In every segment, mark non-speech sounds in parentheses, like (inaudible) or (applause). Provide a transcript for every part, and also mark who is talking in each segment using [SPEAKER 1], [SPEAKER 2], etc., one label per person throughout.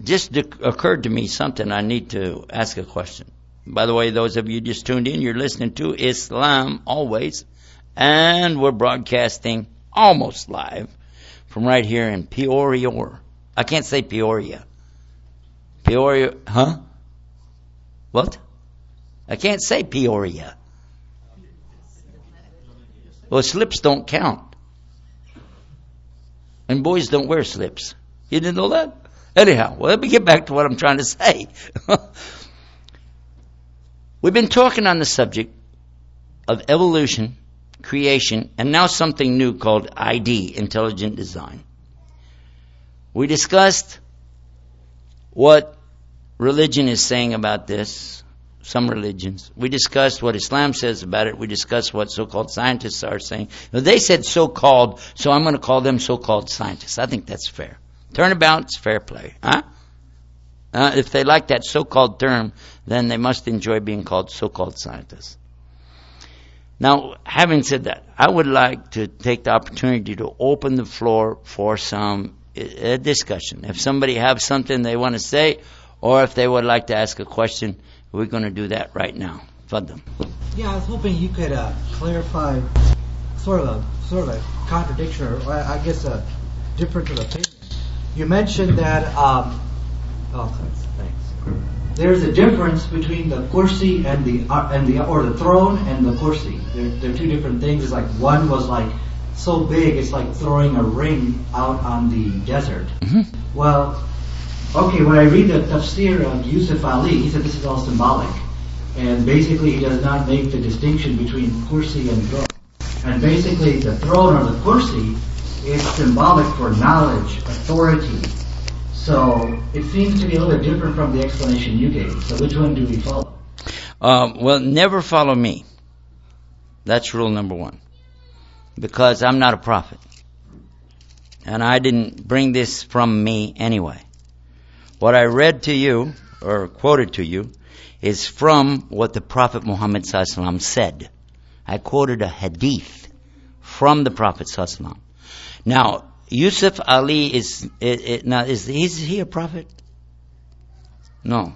[SPEAKER 1] just occurred to me something I need to ask a question. By the way, those of you just tuned in, you're listening to Islam Always, and we're broadcasting almost live from right here in Peoria. I can't say Peoria. Peoria, huh? What? I can't say Peoria. Well, slips don't count. And boys don't wear slips. You didn't know that? Anyhow, well, let me get back to what I'm trying to say. (laughs) We've been talking on the subject of evolution, creation, and now something new called ID, intelligent design. We discussed what religion is saying about this, some religions. We discussed what Islam says about it. We discussed what so-called scientists are saying. Now, they said so-called, so I'm going to call them so-called scientists. I think that's fair. Turnabout's fair play, huh? Uh, if they like that so-called term, then they must enjoy being called so-called scientists. Now, having said that, I would like to take the opportunity to open the floor for some uh, discussion. If somebody has something they want to say, or if they would like to ask a question, we're going to do that right now. Fadam.
[SPEAKER 2] Yeah, I was hoping you could uh, clarify sort of a sort of a contradiction, or I guess a difference of opinion. You mentioned that. Um, oh, thanks. thanks. There's a difference between the kursi and the uh, and the or the throne and the kursi. They're, they're two different things. It's like one was like so big, it's like throwing a ring out on the desert. Mm-hmm. Well, Okay, when I read the tafsir of Yusuf Ali, he said this is all symbolic. And basically he does not make the distinction between kursi and throne. And basically the throne or the kursi is symbolic for knowledge, authority. So it seems to be a little bit different from the explanation you gave. So which one do we follow?
[SPEAKER 1] Um, well, never follow me. That's rule number one. Because I'm not a prophet. And I didn't bring this from me anyway. What I read to you, or quoted to you, is from what the Prophet Muhammad said. I quoted a hadith from the Prophet Now, Yusuf Ali is, now is, he a prophet? No.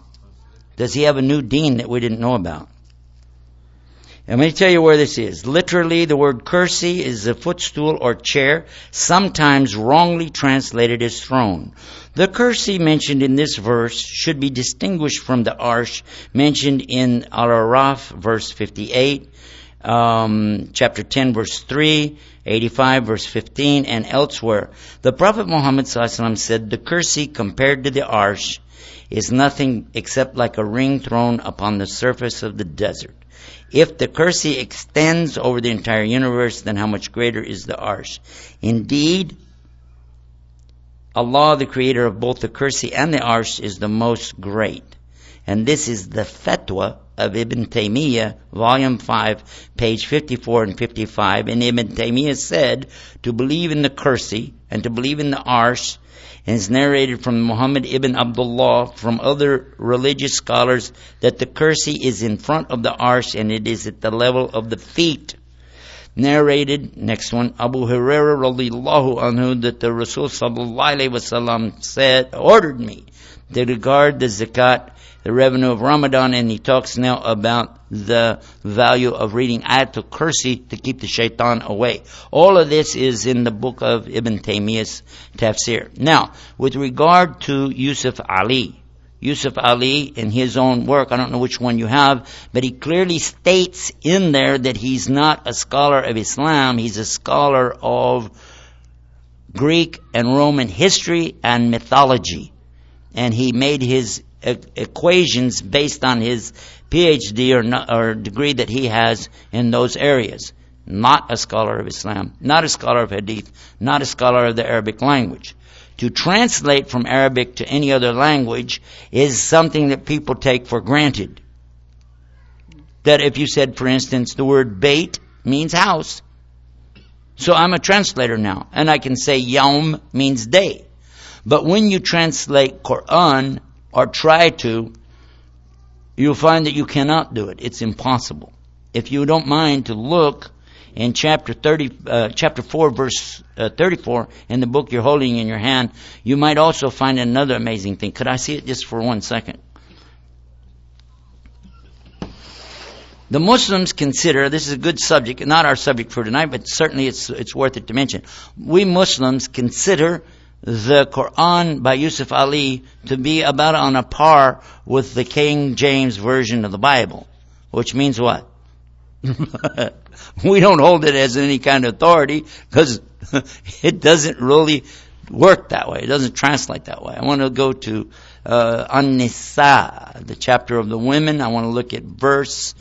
[SPEAKER 1] Does he have a new dean that we didn't know about? Let me tell you where this is. Literally, the word kursi is a footstool or chair, sometimes wrongly translated as throne. The kursi mentioned in this verse should be distinguished from the arsh mentioned in Al-Araf, verse 58, um, chapter 10, verse 3, 85, verse 15, and elsewhere. The Prophet Muhammad said the kursi compared to the arsh is nothing except like a ring thrown upon the surface of the desert. If the kursi extends over the entire universe, then how much greater is the arsh? Indeed, Allah, the creator of both the kursi and the arsh, is the most great. And this is the fatwa of Ibn Taymiyyah, volume 5, page 54 and 55. And Ibn Taymiyyah said, to believe in the kursi and to believe in the arsh and it's narrated from Muhammad ibn Abdullah from other religious scholars that the kursi is in front of the arsh and it is at the level of the feet. Narrated, next one, Abu Huraira radiallahu anhu that the Rasul sallallahu alayhi wasallam said, ordered me to regard the zakat the revenue of Ramadan, and he talks now about the value of reading Ayatul Kursi to keep the shaitan away. All of this is in the book of Ibn Taymiyyah's tafsir. Now, with regard to Yusuf Ali, Yusuf Ali in his own work, I don't know which one you have, but he clearly states in there that he's not a scholar of Islam, he's a scholar of Greek and Roman history and mythology. And he made his equations based on his PhD or, not, or degree that he has in those areas. Not a scholar of Islam, not a scholar of Hadith, not a scholar of the Arabic language. To translate from Arabic to any other language is something that people take for granted. That if you said, for instance, the word bait means house. So I'm a translator now, and I can say yaum means day. But when you translate Quran or try to, you'll find that you cannot do it. It's impossible. If you don't mind to look in chapter 30, uh, chapter 4, verse uh, 34 in the book you're holding in your hand, you might also find another amazing thing. Could I see it just for one second? The Muslims consider this is a good subject, not our subject for tonight, but certainly it's it's worth it to mention. We Muslims consider the Quran by Yusuf Ali to be about on a par with the King James version of the Bible, which means what? (laughs) we don't hold it as any kind of authority because (laughs) it doesn't really work that way. It doesn't translate that way. I want to go to uh, An-Nisa, the chapter of the women. I want to look at verse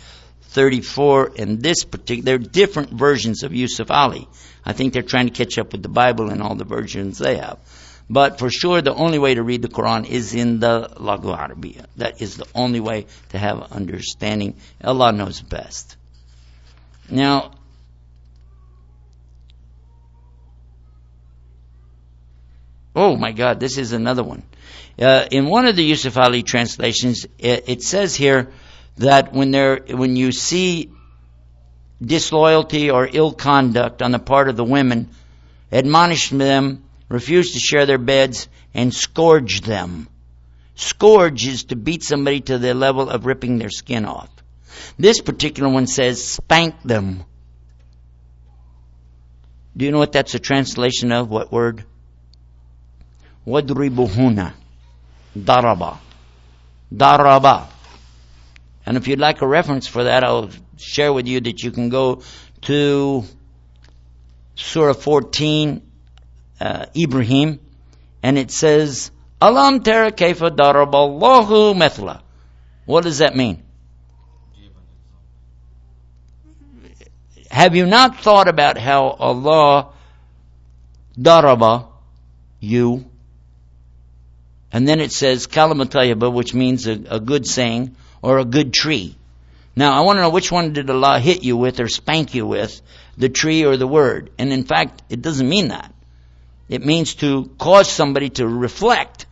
[SPEAKER 1] 34 in this particular, there are different versions of Yusuf Ali. I think they're trying to catch up with the Bible and all the versions they have. But for sure, the only way to read the Quran is in the Lugha Arabiya. That is the only way to have understanding. Allah knows best. Now, oh my God, this is another one. Uh, in one of the Yusuf Ali translations, it, it says here, that when there, when you see disloyalty or ill conduct on the part of the women, admonished them, refused to share their beds, and scourged them. Scourge is to beat somebody to the level of ripping their skin off. This particular one says spank them. Do you know what that's a translation of? What word? Wadribuhuna. Daraba. Daraba. And if you'd like a reference for that, I'll share with you that you can go to Surah 14, uh, Ibrahim, and it says, Alam tara kaifa daraballahu methla. What does that mean? Have you not thought about how Allah daraba you? And then it says kalimat which means a, a good saying, or a good tree. Now, I want to know which one did Allah hit you with or spank you with, the tree or the word. And in fact, it doesn't mean that. It means to cause somebody to reflect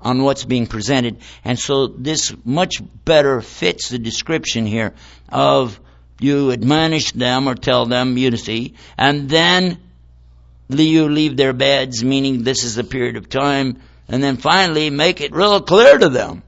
[SPEAKER 1] on what's being presented. And so this much better fits the description here of you admonish them or tell them, you see, and then you leave their beds, meaning this is a period of time, and then finally make it real clear to them.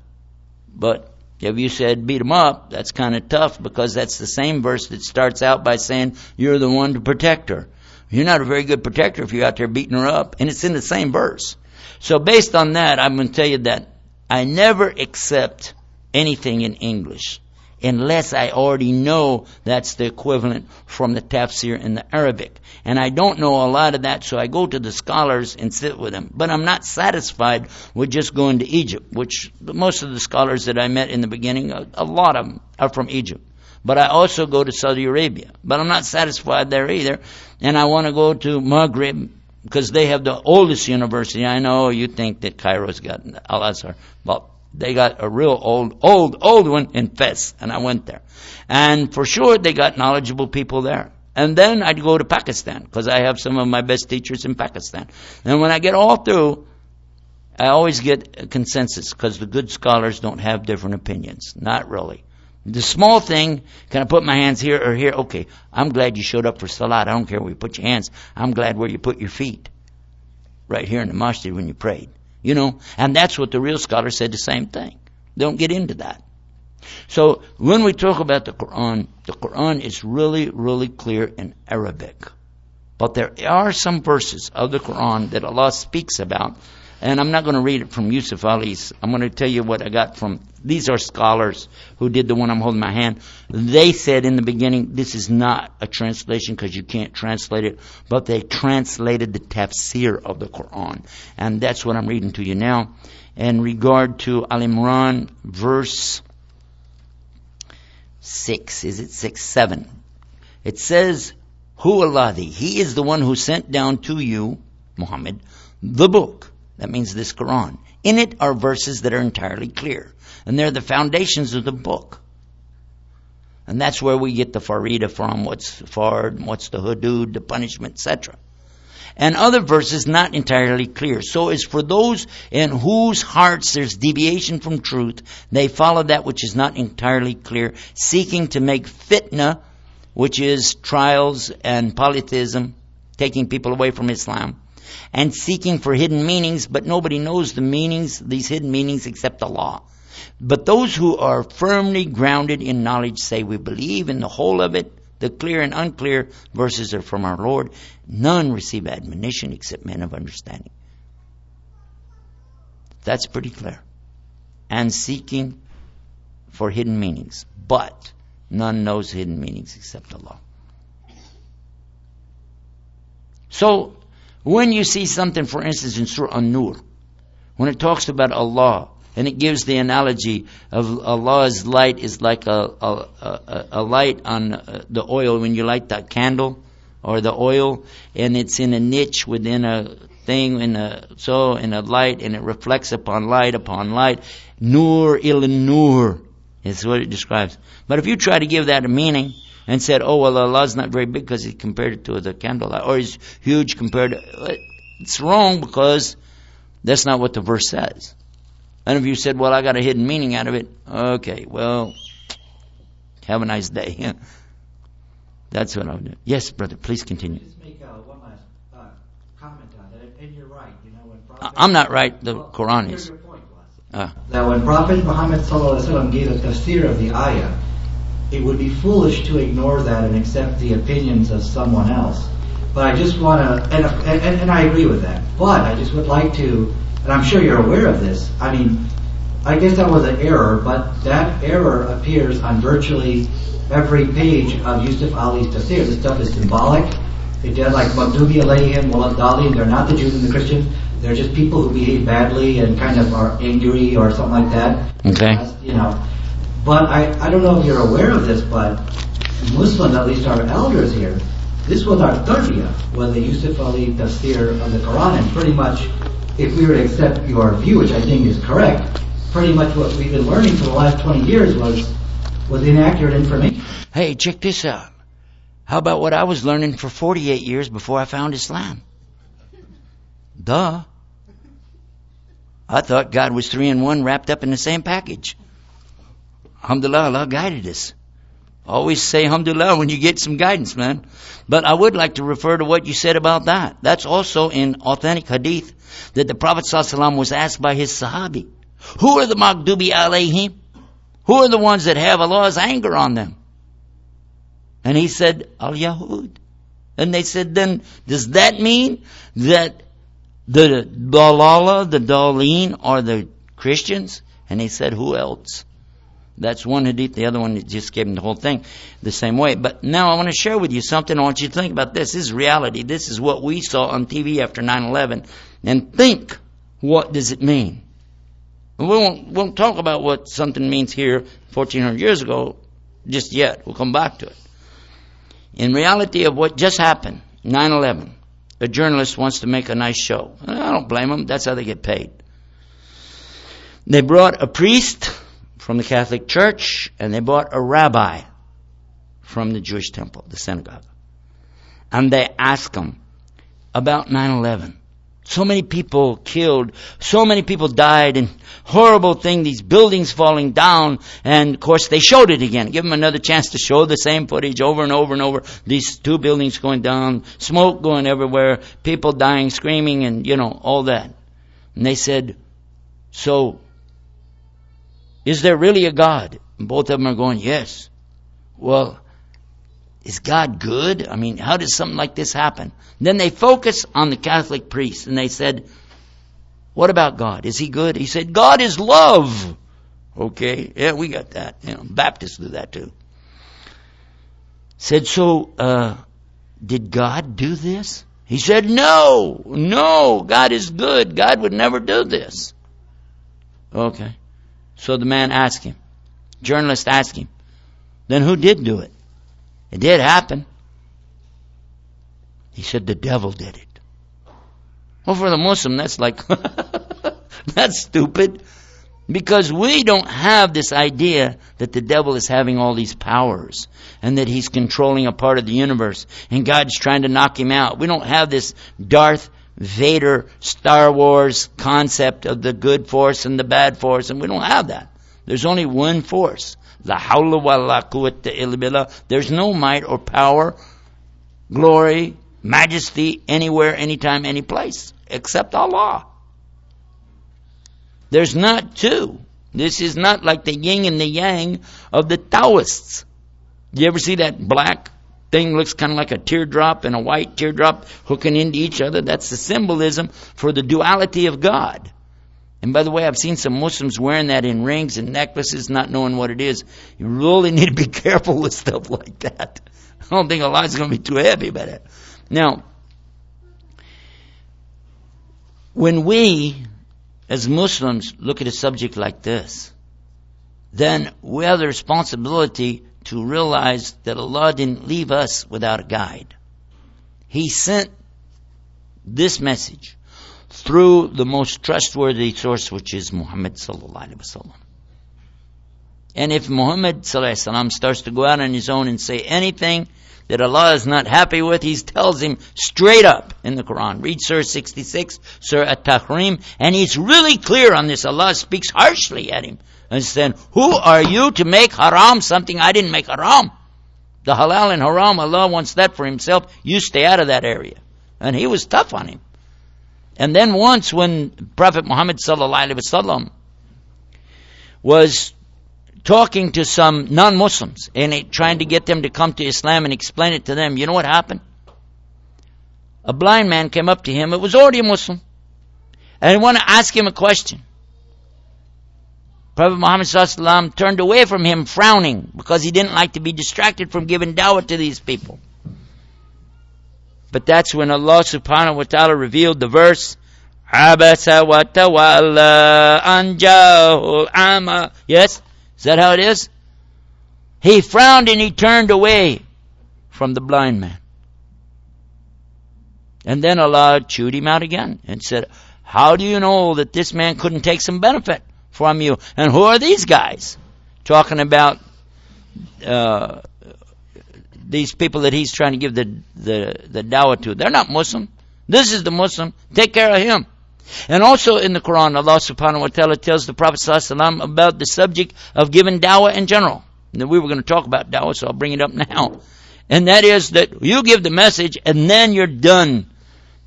[SPEAKER 1] But if you said beat them up, that's kind of tough because that's the same verse that starts out by saying you're the one to protect her. You're not a very good protector if you're out there beating her up. And it's in the same verse. So based on that, I'm going to tell you that I never accept anything in English unless I already know that's the equivalent from the tafsir in the Arabic. And I don't know a lot of that, so I go to the scholars and sit with them. But I'm not satisfied with just going to Egypt, which most of the scholars that I met in the beginning, a, a lot of them are from Egypt. But I also go to Saudi Arabia. But I'm not satisfied there either. And I want to go to Maghreb because they have the oldest university. I know you think that Cairo's got Al Azhar, but they got a real old, old, old one in Fez, and I went there. And for sure, they got knowledgeable people there. And then I'd go to Pakistan, because I have some of my best teachers in Pakistan. And when I get all through, I always get a consensus, because the good scholars don't have different opinions. Not really. The small thing, can I put my hands here or here? Okay, I'm glad you showed up for Salat. I don't care where you put your hands. I'm glad where you put your feet. Right here in the masjid when you prayed. You know, and that's what the real scholar said the same thing. Don't get into that. So when we talk about the Quran, the Quran is really, really clear in Arabic. But there are some verses of the Quran that Allah speaks about and I'm not going to read it from Yusuf Ali's. I'm going to tell you what I got from, these are scholars who did the one I'm holding my hand. They said in the beginning, this is not a translation because you can't translate it, but they translated the tafsir of the Quran. And that's what I'm reading to you now. In regard to Al Imran, verse 6, is it 6, 7? It says, Who Allah? He is the one who sent down to you, Muhammad, the book that means this Quran. In it are verses that are entirely clear. And they're the foundations of the book. And that's where we get the farida from, what's fard, what's the hudud, the punishment, etc. And other verses not entirely clear. So it's for those in whose hearts there's deviation from truth, they follow that which is not entirely clear, seeking to make fitna which is trials and polytheism, taking people away from Islam, and seeking for hidden meanings, but nobody knows the meanings, these hidden meanings, except Allah. But those who are firmly grounded in knowledge say we believe in the whole of it. The clear and unclear verses are from our Lord. None receive admonition except men of understanding. That's pretty clear. And seeking for hidden meanings. But none knows hidden meanings except Allah. So, when you see something, for instance, in Surah An-Nur, when it talks about Allah, and it gives the analogy of Allah's light is like a, a, a, a light on uh, the oil when you light that candle or the oil, and it's in a niche within a thing in a so in a light, and it reflects upon light upon light. Nur il nur is what it describes. But if you try to give that a meaning and said, "Oh well, Allah's not very big because He compared it to the candlelight, or He's huge compared," to, it's wrong because that's not what the verse says. And if you said, well, I got a hidden meaning out of it, okay, well, have a nice day. (laughs) That's what I would do. Yes, brother, please continue.
[SPEAKER 2] Just make uh, one last uh, comment on that. And you're right. You know, when
[SPEAKER 1] Prophet, I'm not right. The well, Quran is.
[SPEAKER 2] Point, uh. That when Prophet Muhammad gave a tafsir of the ayah, it would be foolish to ignore that and accept the opinions of someone else. But I just want to, and, and, and I agree with that. But I just would like to and I'm sure you're aware of this. I mean, I guess that was an error, but that error appears on virtually every page of Yusuf Ali's tafsir. This stuff is symbolic. It does like Maghdubi alayhim, Walad Dali, they're not the Jews and the Christians. They're just people who behave badly and kind of are angry or something like that.
[SPEAKER 1] Okay.
[SPEAKER 2] You know. But I, I don't know if you're aware of this, but Muslims, at least our elders here, this was our year, was the Yusuf Ali tafsir of the Quran, and pretty much if we were to accept your view, which I think is correct, pretty much what we've been learning for the last 20 years was was inaccurate information.
[SPEAKER 1] Hey, check this out. How about what I was learning for 48 years before I found Islam? Duh. I thought God was three in one wrapped up in the same package. Alhamdulillah, Allah guided us. Always say alhamdulillah when you get some guidance, man. But I would like to refer to what you said about that. That's also in authentic hadith that the Prophet ﷺ was asked by his Sahabi, who are the Maghdubi alayhim? Who are the ones that have Allah's anger on them? And he said, Al Yahud. And they said, then does that mean that the Dalala, the Daleen are the Christians? And he said, who else? That's one hadith. The other one just gave him the whole thing the same way. But now I want to share with you something. I want you to think about this. This is reality. This is what we saw on TV after 9-11. And think, what does it mean? We won't, won't talk about what something means here 1400 years ago just yet. We'll come back to it. In reality of what just happened, 9-11, a journalist wants to make a nice show. I don't blame them. That's how they get paid. They brought a priest from the Catholic Church, and they bought a rabbi from the Jewish temple, the synagogue. And they asked him about 9-11. So many people killed, so many people died, and horrible thing, these buildings falling down, and of course they showed it again. Give them another chance to show the same footage over and over and over. These two buildings going down, smoke going everywhere, people dying, screaming, and you know, all that. And they said, so is there really a God? And both of them are going, Yes. Well, is God good? I mean, how does something like this happen? Then they focus on the Catholic priest and they said, What about God? Is he good? He said, God is love. Okay, yeah, we got that. You know, Baptists do that too. Said, so, uh, did God do this? He said, no, no, God is good. God would never do this. Okay. So the man asked him, journalist asked him, then who did do it? It did happen. He said the devil did it. Well, for the Muslim, that's like, (laughs) that's stupid. Because we don't have this idea that the devil is having all these powers and that he's controlling a part of the universe and God's trying to knock him out. We don't have this Darth Vader Star Wars concept of the good force and the bad force, and we don't have that. There's only one force. La hawla wa la quwwata illa billah. There's no might or power, glory, majesty anywhere, anytime, any place except Allah. There's not two. This is not like the yin and the yang of the Taoists. You ever see that black thing looks kind of like a teardrop and a white teardrop hooking into each other? That's the symbolism for the duality of God. And by the way, I've seen some Muslims wearing that in rings and necklaces, not knowing what it is. You really need to be (laughs) careful with stuff like that. I don't think Allah is going to be too happy about it. Now, when we, as Muslims, look at a subject like this, then we have the responsibility to realize that Allah didn't leave us without a guide. He sent this message through the most trustworthy source, which is Muhammad sallallahu alaihi wasallam. And if Muhammad sallallahu starts to go out on his own and say anything that Allah is not happy with, He tells him straight up in the Quran. Read Surah 66, Surah At-Tahrim, and He's really clear on this. Allah speaks harshly at him and said, Who are you to make haram something I didn't make haram? The halal and haram, Allah wants that for Himself. You stay out of that area. And He was tough on him. And then once when Prophet Muhammad wasallam was talking to some non-Muslims and trying to get them to come to Islam and explain it to them. You know what happened? A blind man came up to him. It was already a Muslim. And he wanted to ask him a question. Prophet Muhammad Sallallahu turned away from him frowning because he didn't like to be distracted from giving dawah to these people. But that's when Allah subhanahu wa ta'ala revealed the verse, Abasa wa tawalla anjahul ama. Yes? Is that how it is? He frowned and he turned away from the blind man. And then Allah chewed him out again and said, How do you know that this man couldn't take some benefit from you? And who are these guys? Talking about uh, these people that he's trying to give the, the, the dawah to. They're not Muslim. This is the Muslim. Take care of him. And also in the Quran, Allah subhanahu wa ta'ala tells the Prophet about the subject of giving dawah in general. And we were going to talk about dawah, so I'll bring it up now. And that is that you give the message and then you're done.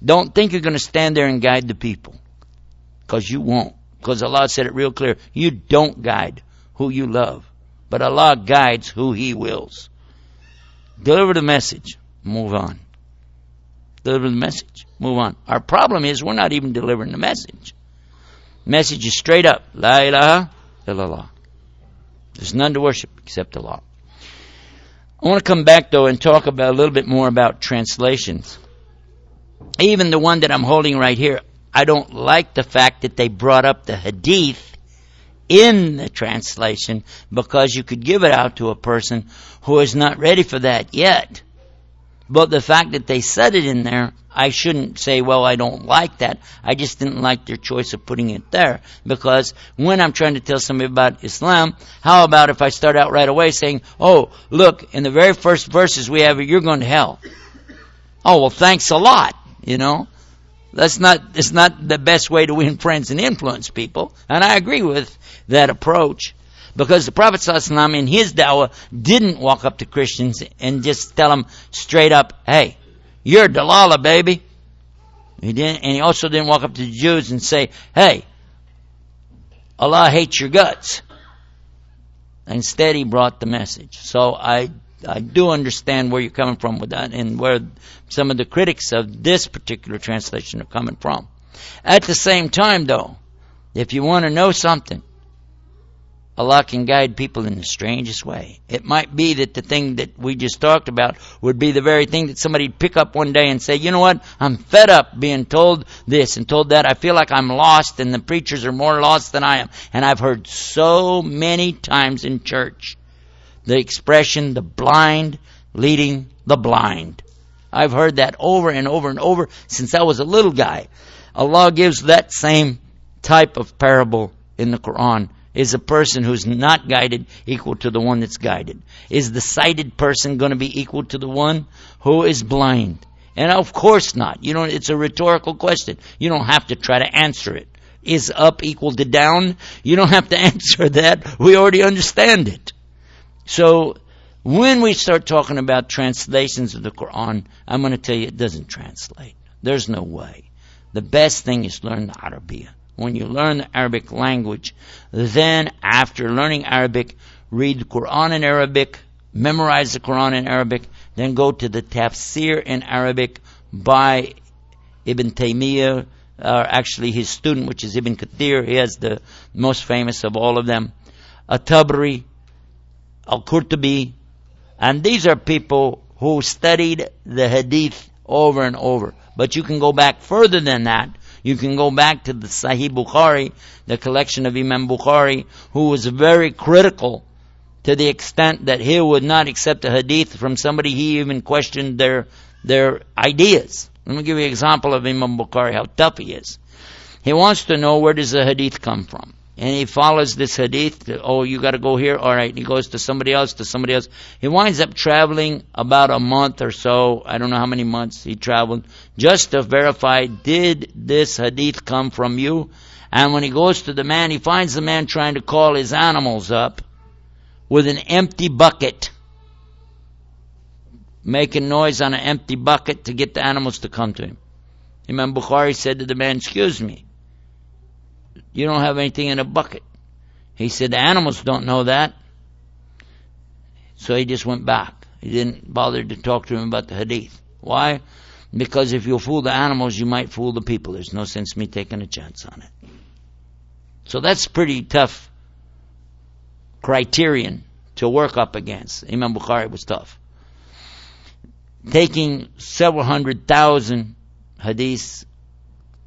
[SPEAKER 1] Don't think you're going to stand there and guide the people. Because you won't. Because Allah said it real clear. You don't guide who you love. But Allah guides who He wills. Deliver the message. Move on. Deliver the message. Move on. Our problem is we're not even delivering the message. Message is straight up. La ilaha illallah. There's none to worship except Allah. I want to come back though and talk about a little bit more about translations. Even the one that I'm holding right here, I don't like the fact that they brought up the hadith in the translation because you could give it out to a person who is not ready for that yet. But the fact that they said it in there, I shouldn't say, well, I don't like that. I just didn't like their choice of putting it there. Because when I'm trying to tell somebody about Islam, how about if I start out right away saying, oh, look, in the very first verses we have, you're going to hell. Oh, well, thanks a lot, you know. That's not, it's not the best way to win friends and influence people. And I agree with that approach. Because the Prophet ﷺ in his dawah didn't walk up to Christians and just tell them straight up, hey, you're Dalala, baby. He didn't, and he also didn't walk up to the Jews and say, hey, Allah hates your guts. Instead, he brought the message. So I, I do understand where you're coming from with that and where some of the critics of this particular translation are coming from. At the same time, though, if you want to know something, Allah can guide people in the strangest way. It might be that the thing that we just talked about would be the very thing that somebody'd pick up one day and say, you know what, I'm fed up being told this and told that. I feel like I'm lost and the preachers are more lost than I am. And I've heard so many times in church the expression, the blind leading the blind. I've heard that over and over and over since I was a little guy. Allah gives that same type of parable in the Quran is a person who's not guided equal to the one that's guided? Is the sighted person going to be equal to the one who is blind? And of course not. You know, it's a rhetorical question. You don't have to try to answer it. is up equal to down? You don't have to (laughs) answer that. We already understand it. So when we start talking about translations of the Quran, I'm going to tell you it doesn't translate. There's no way. The best thing is learn the Arabic. When you learn the Arabic language, then after learning Arabic, read the Quran in Arabic, memorize the Quran in Arabic, then go to the tafsir in Arabic by Ibn Taymiyyah, or actually his student, which is Ibn Kathir. He has the most famous of all of them. At-Tabari, Al-Qurtubi, and these are people who studied the Hadith over and over. But you can go back further than that. You can go back to the Sahih Bukhari, the collection of Imam Bukhari, who was very critical to the extent that he would not accept a hadith from somebody he even questioned their their ideas. Let me give you an example of Imam Bukhari, how tough he is. He wants to know where does the hadith come from. And he follows this hadith. Oh, you got to go here. All right. He goes to somebody else, to somebody else. He winds up traveling about a month or so. I don't know how many months he traveled just to verify did this hadith come from you. And when he goes to the man, he finds the man trying to call his animals up with an empty bucket, making noise on an empty bucket to get the animals to come to him. Imam Bukhari said to the man, "Excuse me." You don't have anything in a bucket. He said, the animals don't know that. So he just went back. He didn't bother to talk to him about the hadith. Why? Because if you fool the animals, you might fool the people. There's no sense me taking a chance on it. So that's pretty tough criterion to work up against. Imam Bukhari was tough. Taking several hundred thousand hadiths,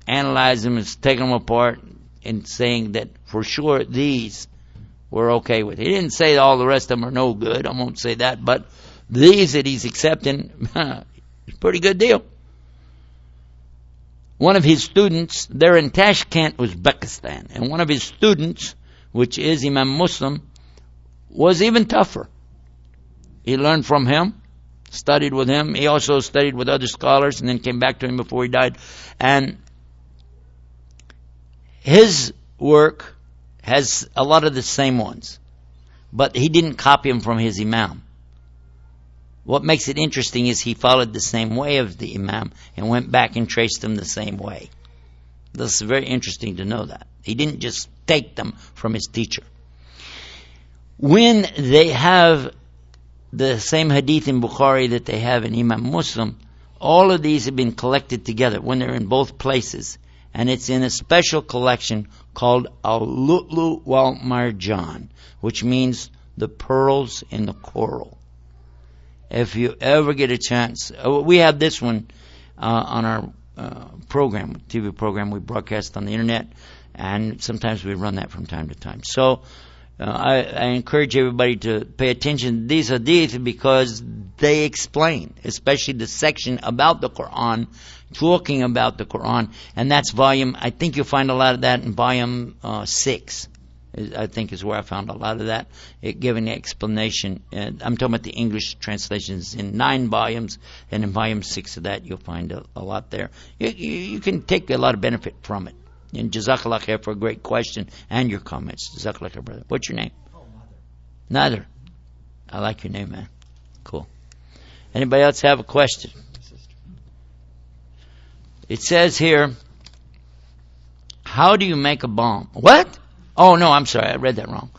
[SPEAKER 1] analyzing them taking them apart, in saying that for sure these were okay with. He didn't say all the rest of them are no good. I won't say that, but these that he's accepting, (laughs) it's a pretty good deal. One of his students, they're in Tashkent, Uzbekistan, and one of his students, which is Imam Muslim, was even tougher. He learned from him, studied with him. He also studied with other scholars and then came back to him before he died. And his work has a lot of the same ones, but he didn't copy them from his imam. What makes it interesting is he followed the same way of the imam and went back and traced them the same way. This is very interesting to know that. He didn't just take them from his teacher. When they have the same hadith in Bukhari that they have in Imam Muslim, all of these have been collected together when they're in both places and it's in a special collection called Al-Lu'lu wal Marjan, which means the pearls in the coral. If you ever get a chance, uh, we have this one uh, on our uh, program, TV program we broadcast on the internet, and sometimes we run that from time to time. So uh, I, I, encourage everybody to pay attention to these hadith because they explain, especially the section about the Quran, talking about the Quran, and that's volume. I think you'll find a lot of that in volume uh, six. I think is where I found a lot of that, it giving explanation. And I'm talking about the English translations in nine volumes, and in volume six of that you'll find a, a lot there. You, you, you can take a lot of benefit from it. And Jazakallah khair for a great question and your comments. Jazakallah khair, brother. What's your name? Oh, Nader. Nader. I like your name, man. Cool. Anybody else have a question? It says here, how do you make a bomb? What? Oh, no, I'm sorry. I read that wrong.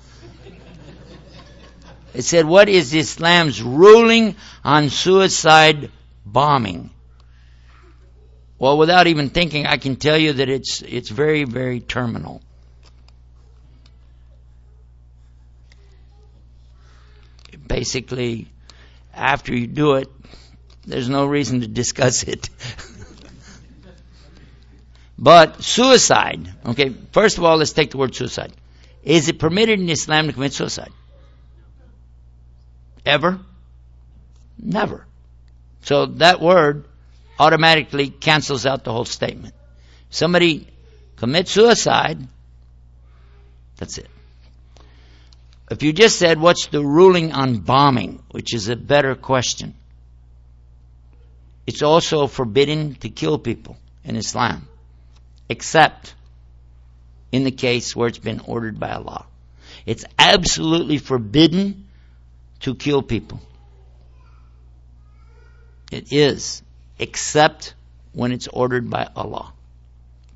[SPEAKER 1] It said, what is Islam's ruling on suicide bombing? Well, without even thinking, I can tell you that it's, it's very, very terminal. Basically, after you do it, there's no reason to discuss it. (laughs) but suicide, okay, first of all, let's take the word suicide. Is it permitted in Islam to commit suicide? Ever? Never. So that word automatically cancels out the whole statement. Somebody commits suicide, that's it. If you just said, what's the ruling on bombing, which is a better question, it's also forbidden to kill people in Islam, except in the case where it's been ordered by Allah. It's absolutely forbidden to kill people. It is, except when it's ordered by Allah.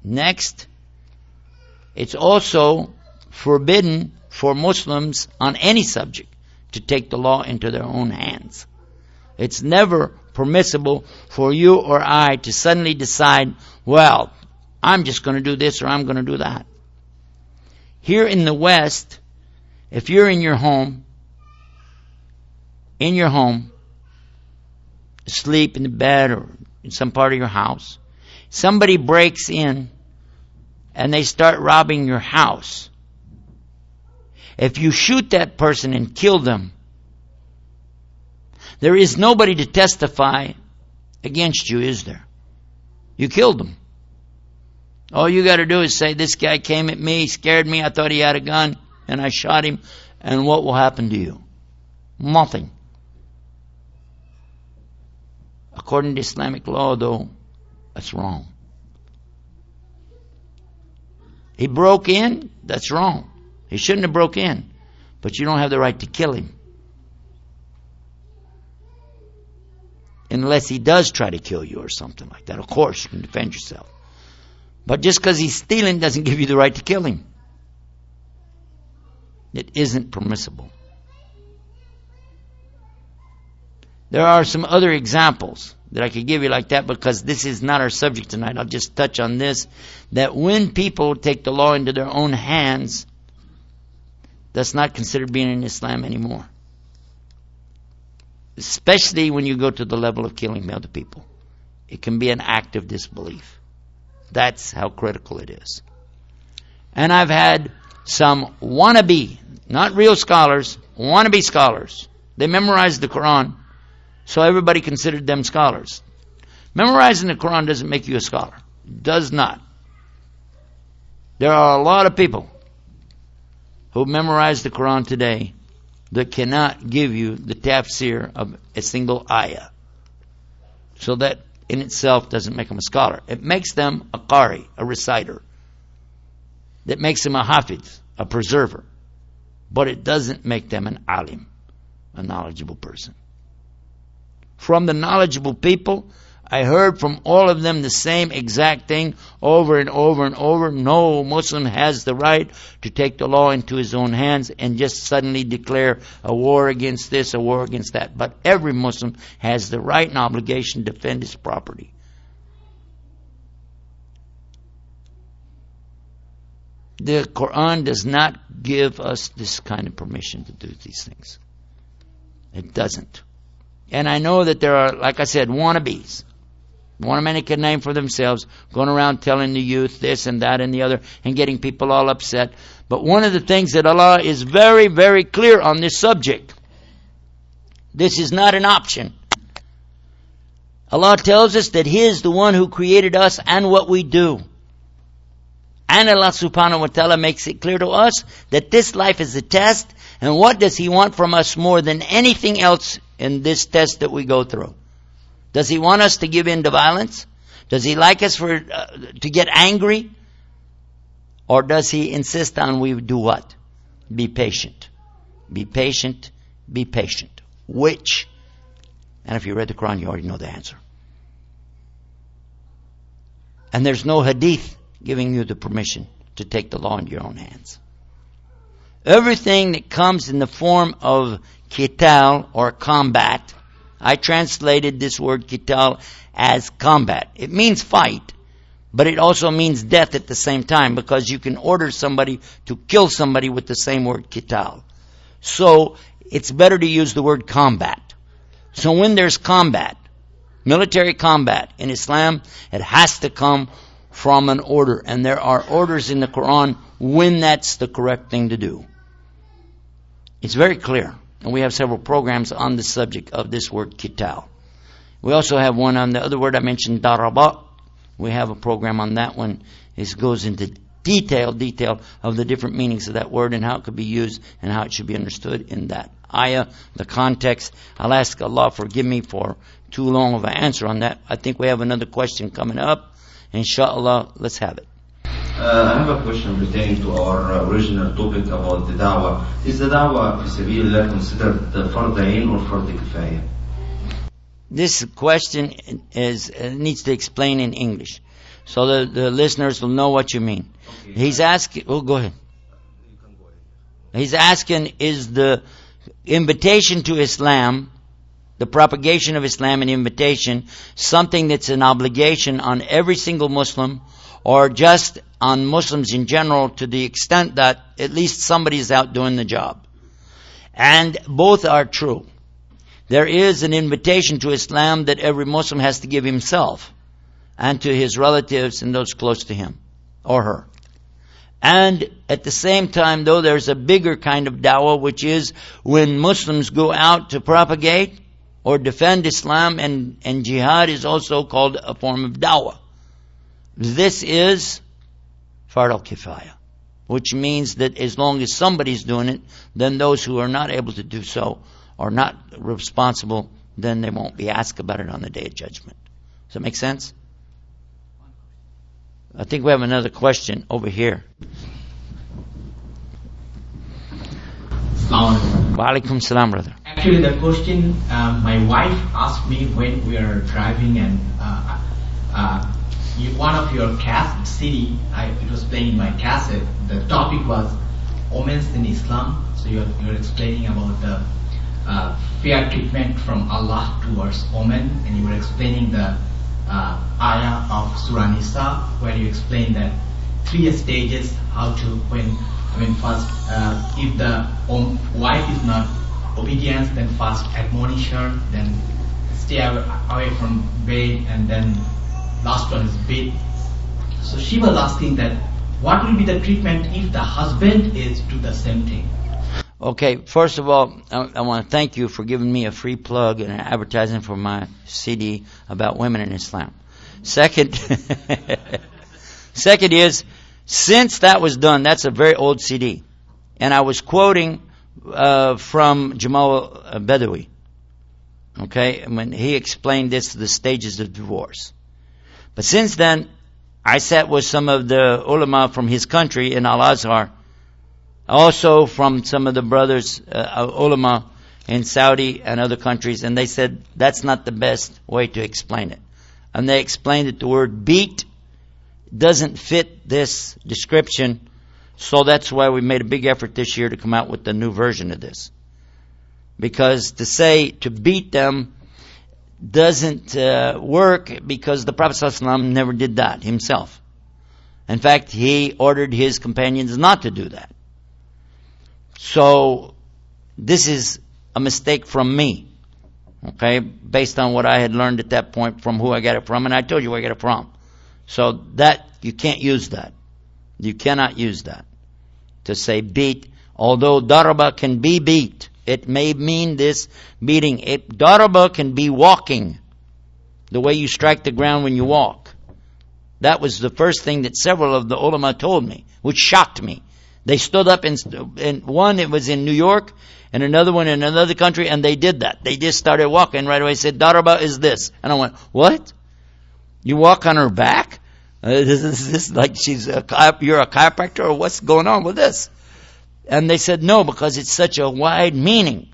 [SPEAKER 1] Next, it's also forbidden for Muslims on any subject to take the law into their own hands. It's never permissible for you or I to suddenly decide, well, I'm just going to do this or I'm going to do that. Here in the West, if you're in your home, in your home, asleep in the bed or in some part of your house, somebody breaks in and they start robbing your house. If you shoot that person and kill them, there is nobody to testify against you, is there? You killed them. All you got to do is say, This guy came at me, scared me, I thought he had a gun, and I shot him, and what will happen to you? Nothing. According to Islamic law, though, that's wrong. He broke in, that's wrong. He shouldn't have broke in, but you don't have the right to kill him. Unless he does try to kill you or something like that. Of course, you can defend yourself. But just because he's stealing doesn't give you the right to kill him. It isn't permissible. There are some other examples that I could give you like that because this is not our subject tonight. I'll just touch on this. That when people take the law into their own hands, that's not considered being in Islam anymore. Especially when you go to the level of killing other people. It can be an act of disbelief. That's how critical it is. And I've had some wannabe, not real scholars, wannabe scholars. They memorized the Quran, so everybody considered them scholars. Memorizing the Quran doesn't make you a scholar. It Does not. There are a lot of people who memorize the Quran today that cannot give you the tafsir of a single ayah. So that in itself doesn't make them a scholar. It makes them a qari, a reciter. That makes them a hafiz, a preserver. But it doesn't make them an alim, a knowledgeable person. From the knowledgeable people, I heard from all of them the same exact thing over and over and over. No Muslim has the right to take the law into his own hands and just suddenly declare a war against this, a war against that. But every Muslim has the right and obligation to defend his property. The Quran does not give us this kind of permission to do these things. It doesn't. And I know that there are, like I said, wannabes to make a name for themselves, going around telling the youth this and that and the other and getting people all upset. But one of the things that Allah is very, very clear on this subject. This is not an option. Allah tells us that He is the one who created us and what we do. And Allah subhanahu wa ta'ala makes it clear to us that this life is a test and what does He want from us more than anything else in this test that we go through? Does he want us to give in to violence? Does he like us for uh, to get angry? Or does he insist on we do what? Be patient. Be patient. Be patient. Which? And if you read the Quran, you already know the answer. And there's no hadith giving you the permission to take the law in your own hands. Everything that comes in the form of qital or combat I translated this word qital as combat. It means fight, but it also means death at the same time because you can order somebody to kill somebody with the same word qital. So it's better to use the word combat. So when there's combat, military combat in Islam, it has to come from an order. And there are orders in the Quran when that's the correct thing to do. It's very clear. And we have several programs on the subject of this word qital. We also have one on the other word I mentioned, daraba. We have a program on that one. It goes into detail, detail of the different meanings of that word and how it could be used and how it should be understood in that ayah, the context. I'll ask Allah forgive me for too long of an answer on that. I think we have another question coming up. Inshallah, let's have it.
[SPEAKER 3] Uh, I have a question pertaining to our original topic about the da'wah. Is the da'wah fi sabilillah considered the fard or fard kifaya?
[SPEAKER 1] This question is uh, needs to explain in English, so the, the listeners will know what you mean. He's asking. Oh, go ahead. He's asking: Is the invitation to Islam, the propagation of Islam, and invitation, something that's an obligation on every single Muslim, or just on Muslims in general, to the extent that at least somebody is out doing the job? And both are true. There is an invitation to Islam that every Muslim has to give himself and to his relatives and those close to him or her. And at the same time, though, there's a bigger kind of dawah, which is when Muslims go out to propagate or defend Islam, and, and jihad is also called a form of dawah. This is fard al-kifaya, which means that as long as somebody's doing it, then those who are not able to do so are not responsible, then they won't be asked about it on the day of judgment. Does that make sense? I think we have another question over here. Wa alaikum salam, brother.
[SPEAKER 4] Actually, the question uh, my wife asked me when we are driving and uh, uh, one of your cassette CD, I, it was playing in my cassette. The topic was omens in Islam. So you're, you're explaining about the uh, fair treatment from Allah towards women, and you were explaining the uh, ayah of Surah Nisa, where you explain that three stages how to when I mean first uh, if the wife is not obedient, then first admonish her, then stay away from bed, and then last one is bed. So she was asking that what will be the treatment if the husband is do the same thing?
[SPEAKER 1] Okay, first of all, I, I want to thank you for giving me a free plug and advertising for my CD about women in Islam. Second, (laughs) second is, since that was done, that's a very old CD. And I was quoting uh, from Jamal Badawi. Okay, when he explained this, to the stages of divorce. But since then, I sat with some of the ulama from his country in Al Azhar also from some of the brothers, uh, ulama in Saudi and other countries, and they said that's not the best way to explain it. And they explained that the word beat doesn't fit this description, so that's why we made a big effort this year to come out with the new version of this. Because to say to beat them doesn't uh, work because the Prophet ﷺ never did that himself. In fact, he ordered his companions not to do that. So this is a mistake from me. Okay, based on what I had learned at that point from who I got it from, and I told you where I got it from. So that you can't use that. You cannot use that to say beat. Although daraba can be beat, it may mean this beating. It daraba can be walking, the way you strike the ground when you walk. That was the first thing that several of the ulama told me, which shocked me. They stood up in one, it was in New York, and another one in another country, and they did that. They just started walking right away. Said, "Daraba is this," and I went, "What? You walk on her back? Uh, (laughs) is this like she's a you're a chiropractor, or what's going on with this?" And they said, "No, because it's such a wide meaning.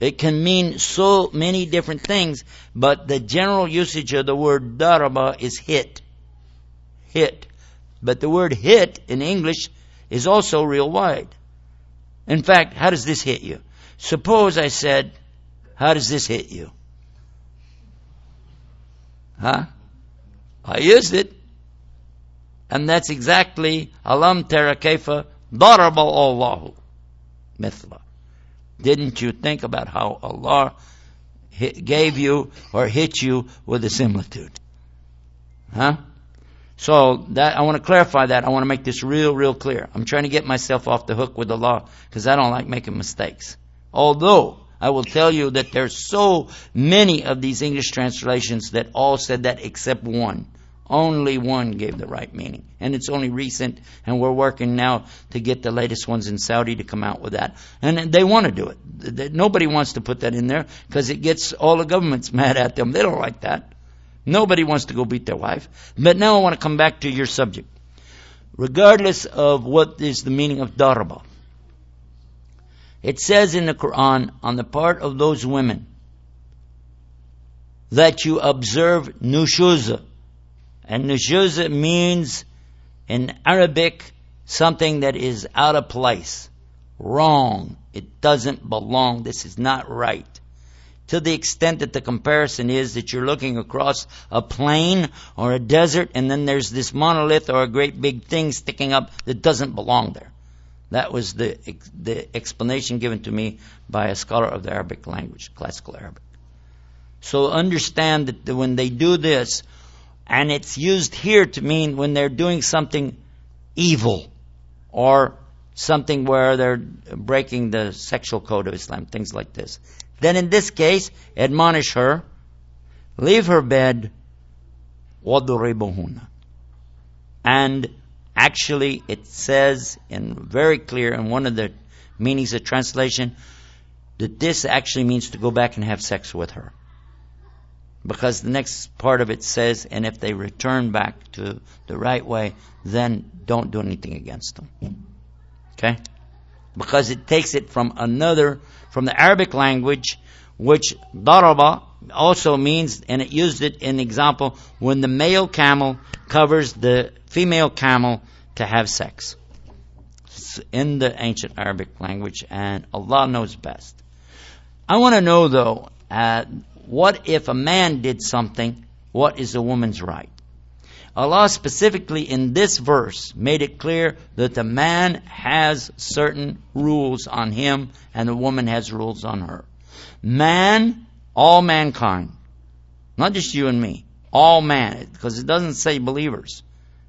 [SPEAKER 1] It can mean so many different things, but the general usage of the word daraba is hit, hit. But the word hit in English is also real wide. In fact, how does this hit you? Suppose I said, how does this hit you? Huh? I used it. And that's exactly Alam tara kaifa daraba Allahu mithla. Didn't you think about how Allah gave you or hit you with a similitude? Huh? So that I want to clarify that. I want to make this real, real clear. I'm trying to get myself off the hook with the law because I don't like making mistakes. Although I will tell you that there's so many of these English translations that all said that except one. Only one gave the right meaning. And it's only recent, and we're working now to get the latest ones in Saudi to come out with that. And they want to do it. Nobody wants to put that in there because it gets all the governments (laughs) mad at them. They don't like that. Nobody wants to go beat their wife. But now I want to come back to your subject. regardless of what is the meaning of darba. It says in the Quran on the part of those women that you observe nushuz. And nushuz means in Arabic something that is out of place, wrong. It doesn't belong. This is not right. To the extent that the comparison is that you're looking across a plain or a desert and then there's this monolith or a great big thing sticking up that doesn't belong there. That was the, the explanation given to me by a scholar of the Arabic language, classical Arabic. So understand that when they do this, and it's used here to mean when they're doing something evil or something where they're breaking the sexual code of Islam, things like this. Then in this case, admonish her, leave her bed, وَضُرِبُهُنَّ And actually it says in very clear in one of the meanings of translation that this actually means to go back and have sex with her. Because the next part of it says, and if they return back to the right way, then don't do anything against them. Okay? Because it takes it from another, from the Arabic language, which daraba also means, and it used it in example, when the male camel covers the female camel to have sex. It's in the ancient Arabic language, and Allah knows best. I want to know though, uh, what if a man did something? What is a woman's right? Allah specifically in this verse made it clear that the man has certain rules on him and the woman has rules on her. Man, all mankind, not just you and me, all man, because it doesn't say believers.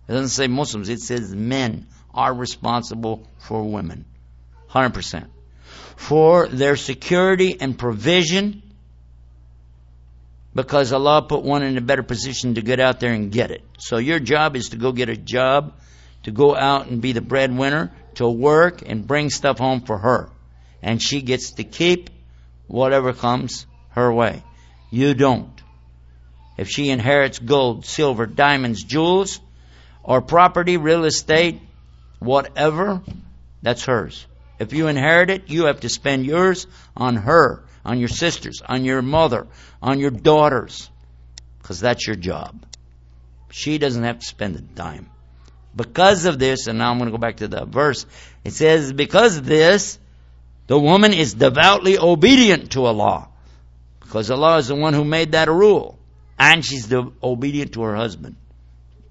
[SPEAKER 1] It doesn't say Muslims. It says men are responsible for women. 100%. For their security and provision because Allah put one in a better position to get out there and get it. So your job is to go get a job, to go out and be the breadwinner, to work and bring stuff home for her. And she gets to keep whatever comes her way. You don't. If she inherits gold, silver, diamonds, jewels, or property, real estate, whatever, that's hers. If you inherit it, you have to spend yours on her on your sisters, on your mother, on your daughters, because that's your job. She doesn't have to spend a dime. Because of this, and now I'm going to go back to the verse, it says, because of this, the woman is devoutly obedient to Allah. Because Allah is the one who made that a rule. And she's de- obedient to her husband.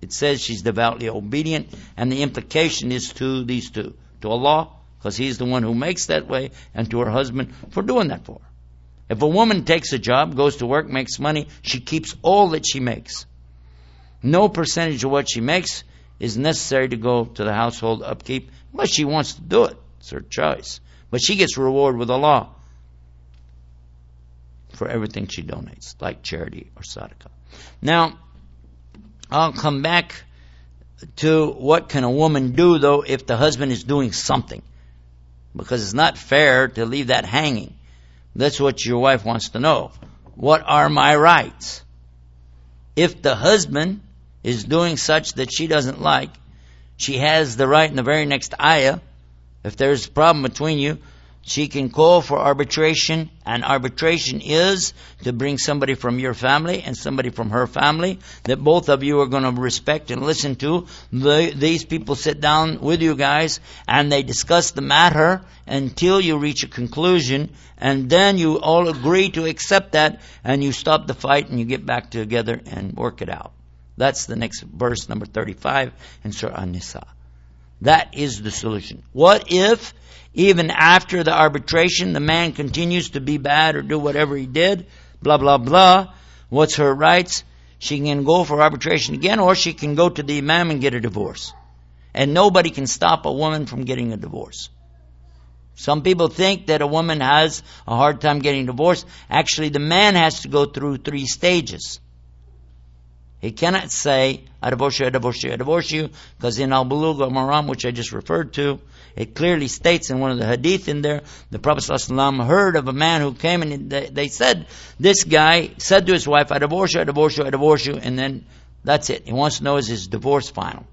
[SPEAKER 1] It says she's devoutly obedient, and the implication is to these two. To Allah, because He's the one who makes that way, and to her husband for doing that for her. If a woman takes a job, goes to work, makes money, she keeps all that she makes. No percentage of what she makes is necessary to go to the household upkeep unless she wants to do it. It's her choice. But she gets reward with Allah for everything she donates, like charity or sadaqah. Now, I'll come back to what can a woman do though if the husband is doing something. Because it's not fair to leave that hanging. That's what your wife wants to know. What are my rights? If the husband is doing such that she doesn't like, she has the right in the very next ayah, if there's a problem between you, she can call for arbitration, and arbitration is to bring somebody from your family and somebody from her family that both of you are going to respect and listen to. The, these people sit down with you guys and they discuss the matter until you reach a conclusion, and then you all agree to accept that, and you stop the fight and you get back together and work it out. That's the next verse, number 35 in Surah An-Nisa. That is the solution. What if even after the arbitration, the man continues to be bad or do whatever he did, blah, blah, blah. What's her rights? She can go for arbitration again, or she can go to the imam and get a divorce. And nobody can stop a woman from getting a divorce. Some people think that a woman has a hard time getting divorced. Actually, the man has to go through three stages. He cannot say, I divorce you, I divorce you, I divorce you, because in Al Bulugh Maram, which I just referred to, it clearly states in one of the hadith in there, the Prophet ﷺ heard of a man who came and they said, this guy said to his wife, I divorce you, I divorce you, I divorce you, and then that's it. He wants to know is his divorce final.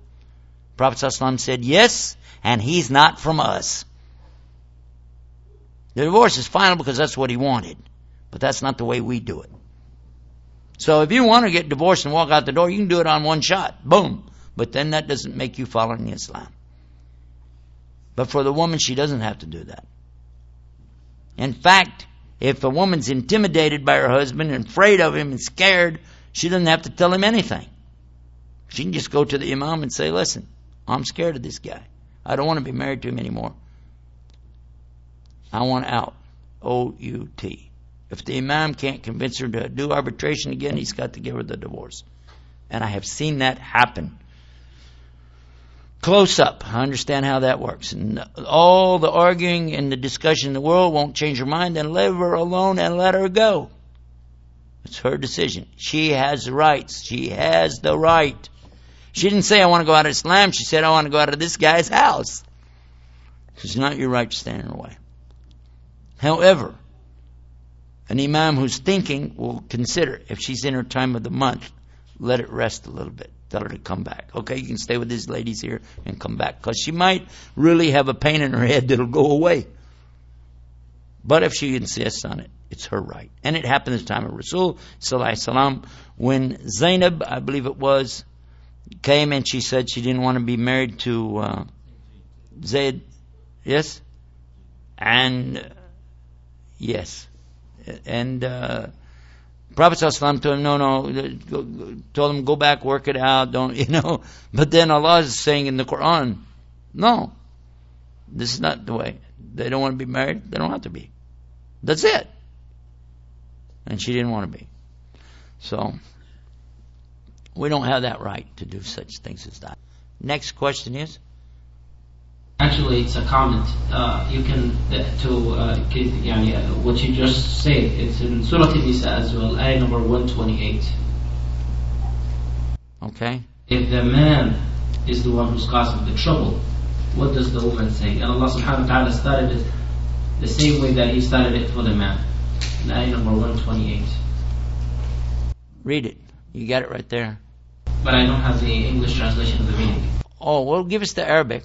[SPEAKER 1] Prophet ﷺ said, yes, and he's not from us. The divorce is final because that's what he wanted. But that's not the way we do it. So if you want to get divorced and walk out the door, you can do it on one shot. Boom. But then that doesn't make you following Islam. But for the woman, she doesn't have to do that. In fact, if a woman's intimidated by her husband and afraid of him and scared, she doesn't have to tell him anything. She can just go to the imam and say, listen, I'm scared of this guy. I don't want to be married to him anymore. I want out. O-U-T. If the imam can't convince her to do arbitration again, he's got to give her the divorce. And I have seen that happen. Close up. I understand how that works. And all the arguing and the discussion in the world won't change her mind, then leave her alone and let her go. It's her decision. She has rights. She has the right. She didn't say, I want to go out of Islam. She said, I want to go out of this guy's house. It's not your right to stand in her way. However, an imam who's thinking will consider if she's in her time of the month, let it rest a little bit. Tell her to come back. Okay, you can stay with these ladies here and come back. Because she might really have a pain in her head that'll go away. But if she insists on it, it's her right. And it happened at the time of Rasul Salam when Zainab, I believe it was, came and she said she didn't want to be married to uh, Zayd. Yes? And, uh, yes. And, uh, Prophet ﷺ told him, no, no, told him, go back, work it out, don't, (laughs) you know. But then Allah is saying in the Quran, no, this is not the way. They don't want to be married, they don't have to be. That's it. And she didn't want to be. So, we don't have that right to do such things as that. Next question is?
[SPEAKER 5] Actually, it's a comment. Uh, you can uh, to uh, يعني, uh, what you just said. It's in Surah An-Nisa as well, ayah number 128.
[SPEAKER 1] Okay.
[SPEAKER 5] If the man is the one who's causing the trouble, what does the woman say? And Allah subhanahu wa ta'ala started it the same way that He started it for the man. In ayah number 128.
[SPEAKER 1] Read it. You got it right there.
[SPEAKER 5] But I don't have the English translation of the meaning.
[SPEAKER 1] Oh, well, give us the Arabic.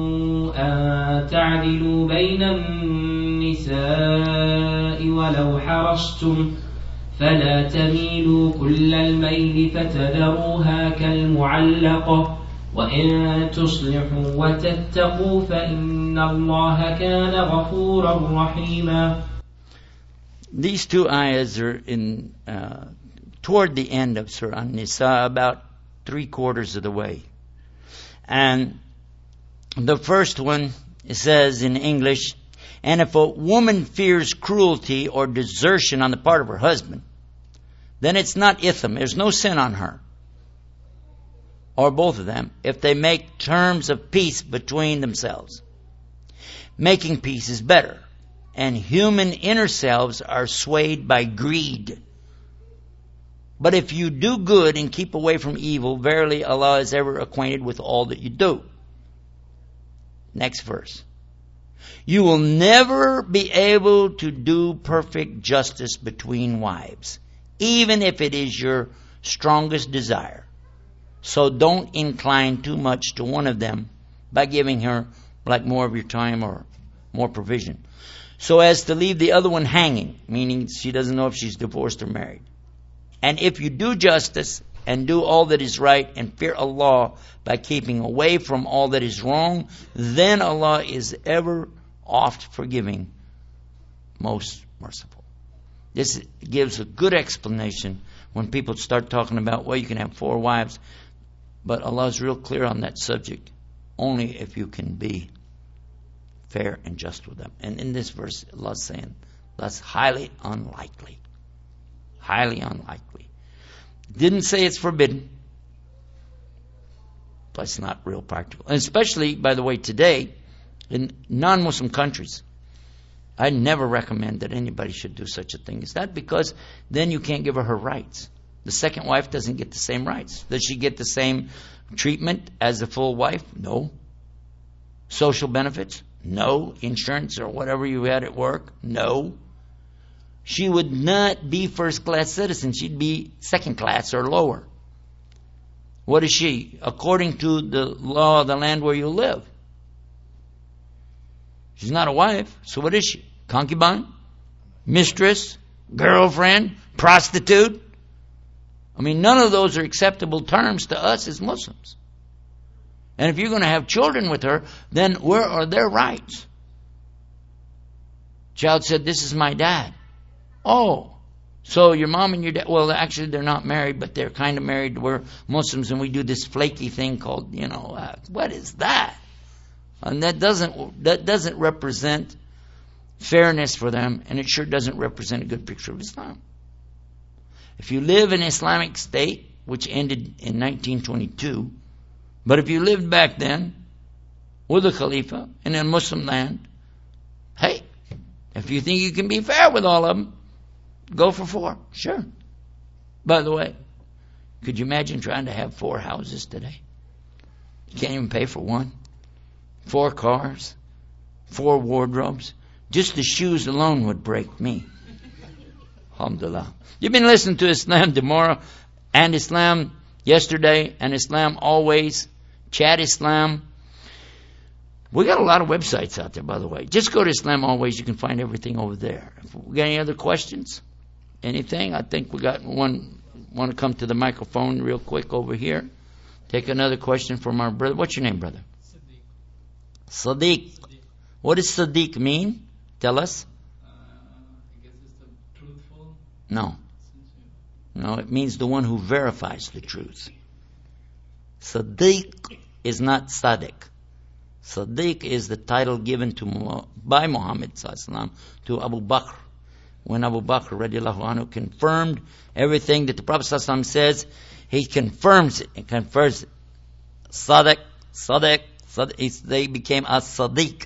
[SPEAKER 5] أن تعدلوا بين النساء ولو حرصتم فلا تميلوا كل الميل فتذروها كالمعلقة وإن تصلحوا وتتقوا فإن الله كان غفورا رحيما
[SPEAKER 1] These two ayahs are in uh, toward the end of Surah An-Nisa, about three quarters of the way. And the first one says in English, and if a woman fears cruelty or desertion on the part of her husband, then it's not itham. There's no sin on her. Or both of them, if they make terms of peace between themselves. Making peace is better. And human inner selves are swayed by greed. But if you do good and keep away from evil, verily Allah is ever acquainted with all that you do. Next verse. You will never be able to do perfect justice between wives, even if it is your strongest desire. So don't incline too much to one of them by giving her like more of your time or more provision. So as to leave the other one hanging, meaning she doesn't know if she's divorced or married. And if you do justice and do all that is right and fear Allah by keeping away from all that is wrong, then Allah is ever oft forgiving, most merciful. This gives a good explanation when people start talking about, well, you can have four wives, but Allah is real clear on that subject. Only if you can be fair and just with them. And in this verse, Allah is saying that's highly unlikely highly unlikely. Didn't say it's forbidden, but it's not real practical. And especially, by the way, today, in non-Muslim countries. I never recommend that anybody should do such a thing as that because then you can't give her her rights. The second wife doesn't get the same rights. Does she get the same treatment as a full wife? No. Social benefits? No. Insurance or whatever you had at work? No. She would not be first class citizen. She'd be second class or lower. What is she? According to the law of the land where you live. She's not a wife, so what is she? Concubine? Mistress? Girlfriend? Prostitute? I mean, none of those are acceptable terms to us as Muslims. And if you're going to have children with her, then where are their rights? Child said, This is my dad. Oh, so your mom and your dad, well, actually, they're not married, but they're kind of married. We're Muslims and we do this flaky thing called, you know, uh, what is that? And that doesn't, that doesn't represent fairness for them, and it sure doesn't represent a good picture of Islam. If you live in Islamic State, which ended in 1922, but if you lived back then with a Khalifa in a Muslim land, hey, if you think you can be fair with all of them, go for four. Sure. By the way, could you imagine trying to have four houses today? You can't even pay for one. Four cars, four wardrobes. Just the shoes alone would break me. Alhamdulillah. You've been listening to Islam tomorrow and Islam yesterday and Islam always. Chat Islam. We got a lot of websites out there, by the way. Just go to Islam Always. You can find everything over there. If we got any other questions? Anything? I think we got one. Want to come to the microphone real quick over here? Take another question from our brother. What's your name, brother? Sadiq. Sadiq. What does Sadiq mean? Tell us.
[SPEAKER 6] Uh, I guess it's the truthful.
[SPEAKER 1] No. No, it means the one who verifies the truth. Sadiq is not Siddiq. Siddiq is the title given to by Muhammad to Abu Bakr. When Abu Bakr radiallahu anhu confirmed everything that the Prophet says, he confirms it and confers it. Sadiq, Sadiq, Sadiq. They became a Sadiq.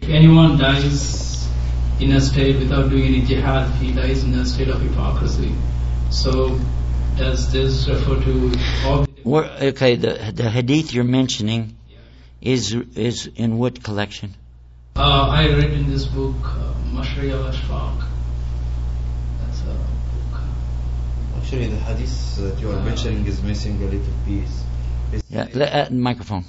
[SPEAKER 6] If anyone dies in a state without doing any jihad, he dies in a state of hypocrisy. So, does this refer to all?
[SPEAKER 1] okay, the the hadith you're mentioning is is in what collection?
[SPEAKER 6] Uh, I read in this book, uh, Mashari al Ashwaq. That's a book.
[SPEAKER 7] Actually, the hadith that you are mentioning is missing a little piece. It's
[SPEAKER 1] Yeah, uh, microphone.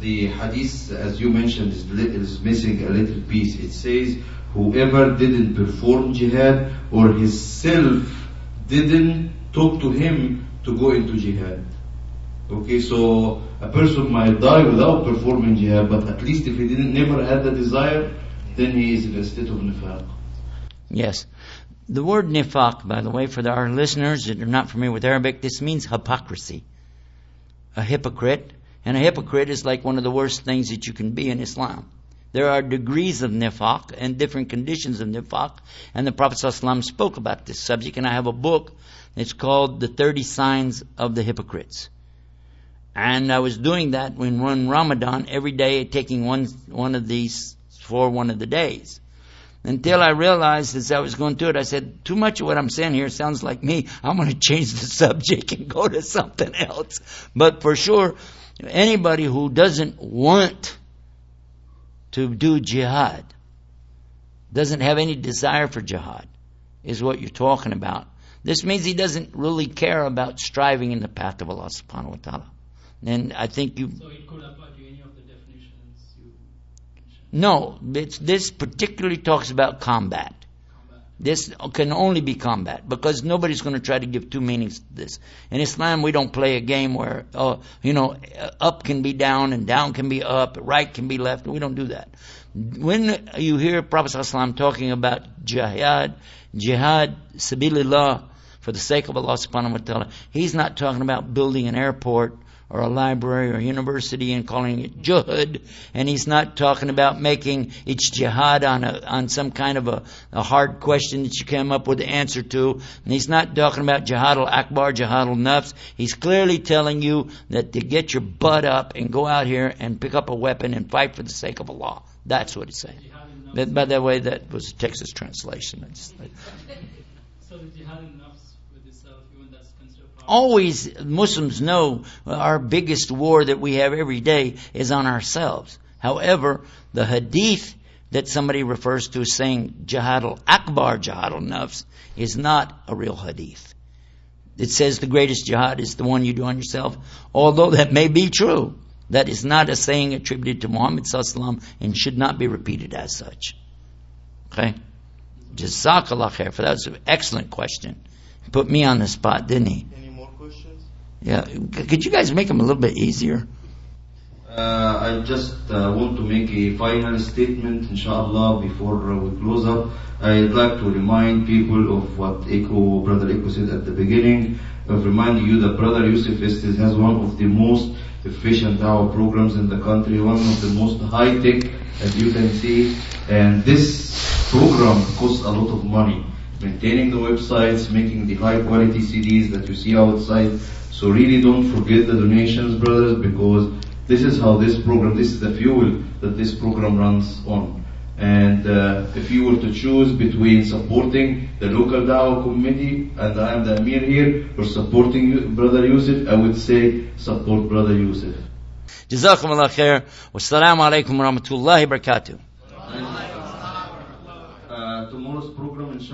[SPEAKER 3] The hadith, as you mentioned, is, is missing a little piece. It says, whoever didn't perform jihad or his self didn't talk to him to go into jihad. Okay, so a person might die without performing jihad, but at least if he didn't never had the desire, then he is in a state of nifaq.
[SPEAKER 1] Yes. The word nifaq, by the way, for our listeners that are not familiar with Arabic, this means hypocrisy. A hypocrite. And a hypocrite is like one of the worst things that you can be in Islam. There are degrees of nifaq and different conditions of nifaq, and the Prophet ﷺ spoke about this subject, and I have a book it's called The 30 Signs of the Hypocrites. And I was doing that when one Ramadan every day, taking one one of these for one of the days. Until I realized as I was going through it, I said, too much of what I'm saying here sounds like me. I'm going to change the (laughs) subject and go to something else. But for sure, anybody who doesn't want to do jihad, doesn't have any desire for jihad, is what you're talking about. This means he doesn't really care about striving in the path of Allah subhanahu wa ta'ala. And I think you
[SPEAKER 6] So it could apply to any of the definitions you mentioned.
[SPEAKER 1] No, this particularly talks about combat. This can only be combat because nobody's going to try to give two meanings to this. In Islam, we don't play a game where, oh, you know, up can be down and down can be up, right can be left. We don't do that. When you hear Prophet ﷺ talking about jihad, jihad, sabilillah, for the sake of Allah subhanahu wa ta'ala, he's not talking about building an airport or a library or a university and calling it jihad, and he's not talking about making it's jihad on a, on some kind of a, a hard question that you come up with the answer to, and he's not talking about jihad al-akbar, jihad al-nafs. He's clearly telling you that to get your butt up and go out here and pick up a weapon and fight for the sake of Allah. That's what he's saying. By the way, that was a Texas translation. (laughs)
[SPEAKER 6] So the jihad in nafs with itself, even that's considered part
[SPEAKER 1] always Muslims know our biggest war that we have every day is on ourselves. However, the hadith that somebody refers to as saying jihad al-akbar, jihad al-nafs, is not a real hadith. It says the greatest jihad is the one you do on yourself, although that may be true. That is not a saying attributed to Muhammad sallallahu and should not be repeated as such. Okay? Jazakallah khair for that was an excellent question. Put me on the spot, didn't he? Yeah. Could you guys make them a little bit easier?
[SPEAKER 3] Uh, I just uh, want to make a final statement, inshallah, before uh, we close up. I'd like to remind people of what Echo, Brother Echo said at the beginning, of reminding you that Brother Yusuf Estes has one of the most efficient dawah programs in the country, one of the most high-tech, as you can see, and this program costs a lot of money. Maintaining the websites, making the high-quality CDs that you see outside, so really don't forget the donations, brothers, because this is how this program, this is the fuel that this program runs on. And uh, if you were to choose between supporting the local Dawah committee, and I am the Amir here, or supporting you- Brother Yusuf, I would say support Brother Yusuf.
[SPEAKER 1] Jazakumullah khair. Wassalamu alaikum wa rahmatullahi wa barakatuh.
[SPEAKER 3] Uh, tomorrow's program, inshallah.